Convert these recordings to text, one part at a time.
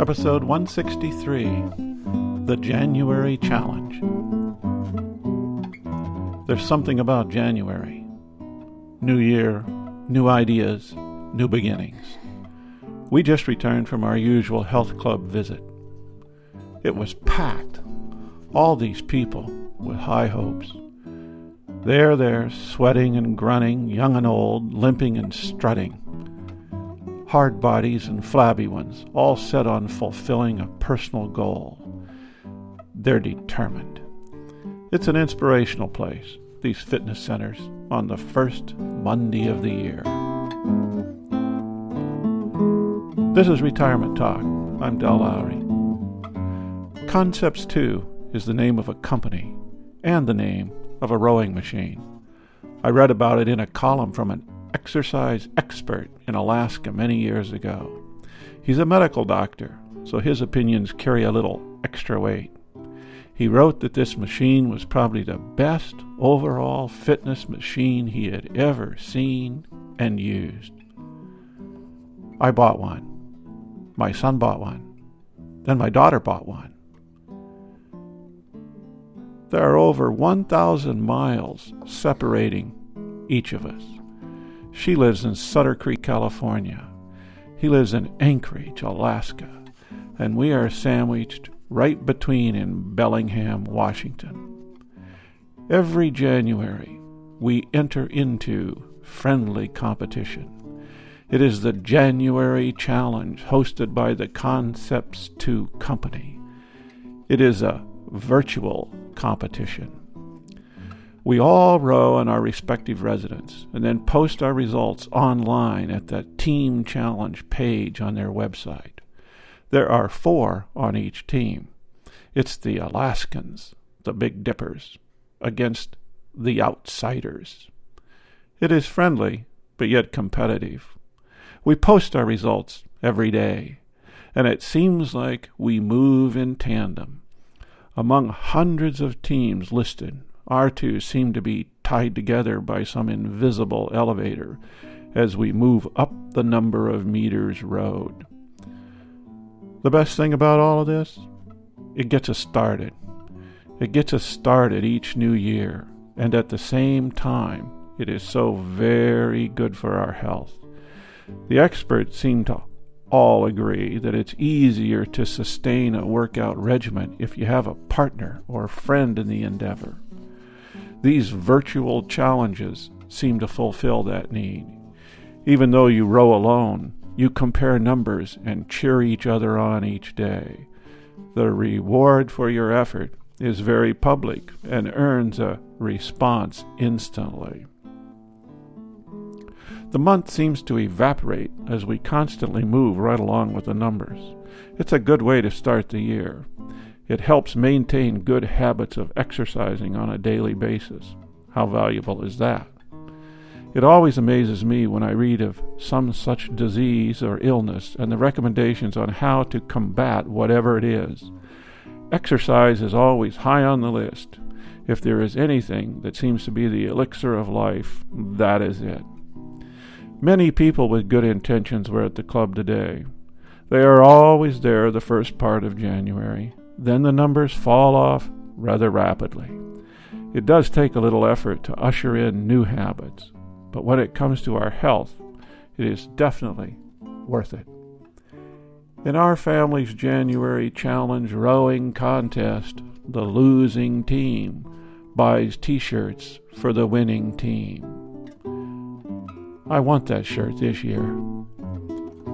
episode 163 The January Challenge. There's something about January. New year, new ideas, new beginnings. We just returned from our usual health club visit. It was packed. All these people with high hopes. There, there, sweating and grunting, young and old, limping and strutting. Hard bodies and flabby ones, all set on fulfilling a personal goal. They're determined. It's an inspirational place, these fitness centers, on the first Monday of the year. This is Retirement Talk. I'm Del Lowry. Concepts 2 is the name of a company and the name of a rowing machine. I read about it in a column from an exercise expert in Alaska many years ago. He's a medical doctor, so his opinions carry a little extra weight. He wrote that this machine was probably the best overall fitness machine he had ever seen and used. I bought one. My son bought one. Then my daughter bought one. There are over 1,000 miles separating each of us. She lives in Sutter Creek, California. He lives in Anchorage, Alaska. And we are sandwiched right between in Bellingham, Washington. Every January, we enter into friendly competition. It is the January Challenge hosted by the Concepts 2 Company. It is a virtual competition. We all row in our respective residence and then post our results online at the Team Challenge page on their website. There are four on each team. It's the Alaskans, the Big Dippers, against the Outsiders. It is friendly, but yet competitive. We post our results every day, and it seems like we move in tandem. Among hundreds of teams listed, our two seem to be tied together by some invisible elevator as we move up the number of meters rowed. The best thing about all of this? It gets us started. It gets us started each new year, and at the same time, it is so very good for our health. The experts seem to all agree that it's easier to sustain a workout regimen if you have a partner or a friend in the endeavor. These virtual challenges seem to fulfill that need. Even though you row alone, you compare numbers and cheer each other on each day. The reward for your effort is very public and earns a response instantly. The month seems to evaporate as we constantly move right along with the numbers. It's a good way to start the year. It helps maintain good habits of exercising on a daily basis. How valuable is that? It always amazes me when I read of some such disease or illness and the recommendations on how to combat whatever it is. Exercise is always high on the list. If there is anything that seems to be the elixir of life, that is it. Many people with good intentions were at the club today. They are always there the first part of January. Then the numbers fall off rather rapidly. It does take a little effort to usher in new habits, but when it comes to our health, it is definitely worth it. In our family's January challenge rowing contest, the losing team buys t shirts for the winning team. I want that shirt this year.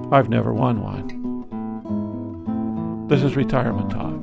I've never won one. This is Retirement Talk.